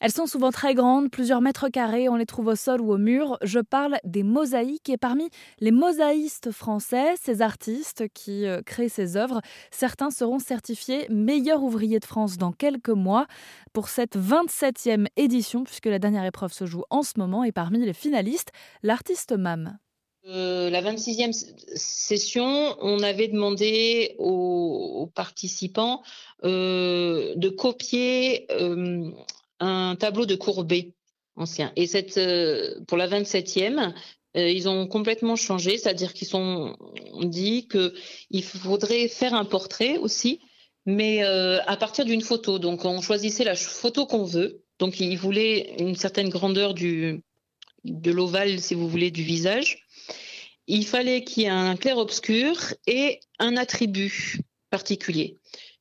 Elles sont souvent très grandes, plusieurs mètres carrés, on les trouve au sol ou au mur. Je parle des mosaïques et parmi les mosaïstes français, ces artistes qui euh, créent ces œuvres, certains seront certifiés meilleurs ouvriers de France dans quelques mois pour cette 27e édition puisque la dernière épreuve se joue en ce moment et parmi les finalistes, l'artiste MAM. Euh, la 26e session, on avait demandé aux, participants euh, de copier un tableau de Courbet ancien. Et cette, euh, pour la 27e, euh, ils ont complètement changé, c'est-à-dire qu'ils ont dit qu'il faudrait faire un portrait aussi, mais euh, à partir d'une photo. Donc on choisissait la photo qu'on veut. Donc ils voulaient une certaine grandeur du, de l'ovale, si vous voulez, du visage. Il fallait qu'il y ait un clair-obscur et un attribut particulier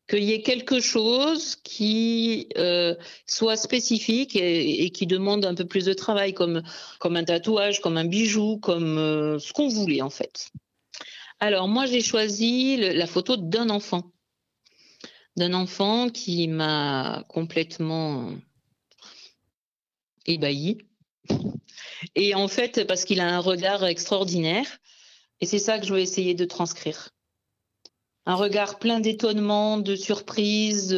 qu'il y ait quelque chose qui euh, soit spécifique et, qui demande un peu plus de travail, comme, comme un tatouage, comme un bijou, comme euh, ce qu'on voulait en fait. Alors moi j'ai choisi la photo d'un enfant, d'un enfant qui m'a complètement ébahi. Et en fait, parce qu'il a un regard extraordinaire, et c'est ça que je vais essayer de transcrire un regard plein d'étonnement, de surprise,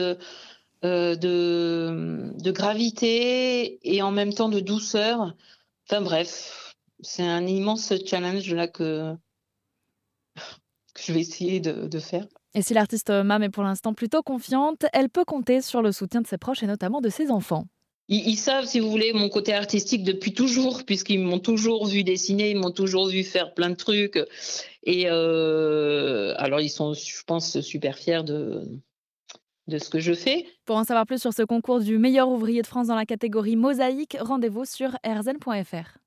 euh, de, de, gravité et en même temps de douceur. Enfin bref, c'est un immense challenge là que, je vais essayer de, de faire. Et si l'artiste Mam est pour l'instant plutôt confiante, elle peut compter sur le soutien de ses proches et notamment de ses enfants ils, savent, si vous voulez, mon côté artistique depuis toujours, puisqu'ils m'ont toujours vu dessiner, ils m'ont toujours vu faire plein de trucs. Et euh, alors, ils sont, je pense, super fiers de, de ce que je fais. Pour en savoir plus sur ce concours du meilleur ouvrier de France dans la catégorie mosaïque, rendez-vous sur rzn.fr.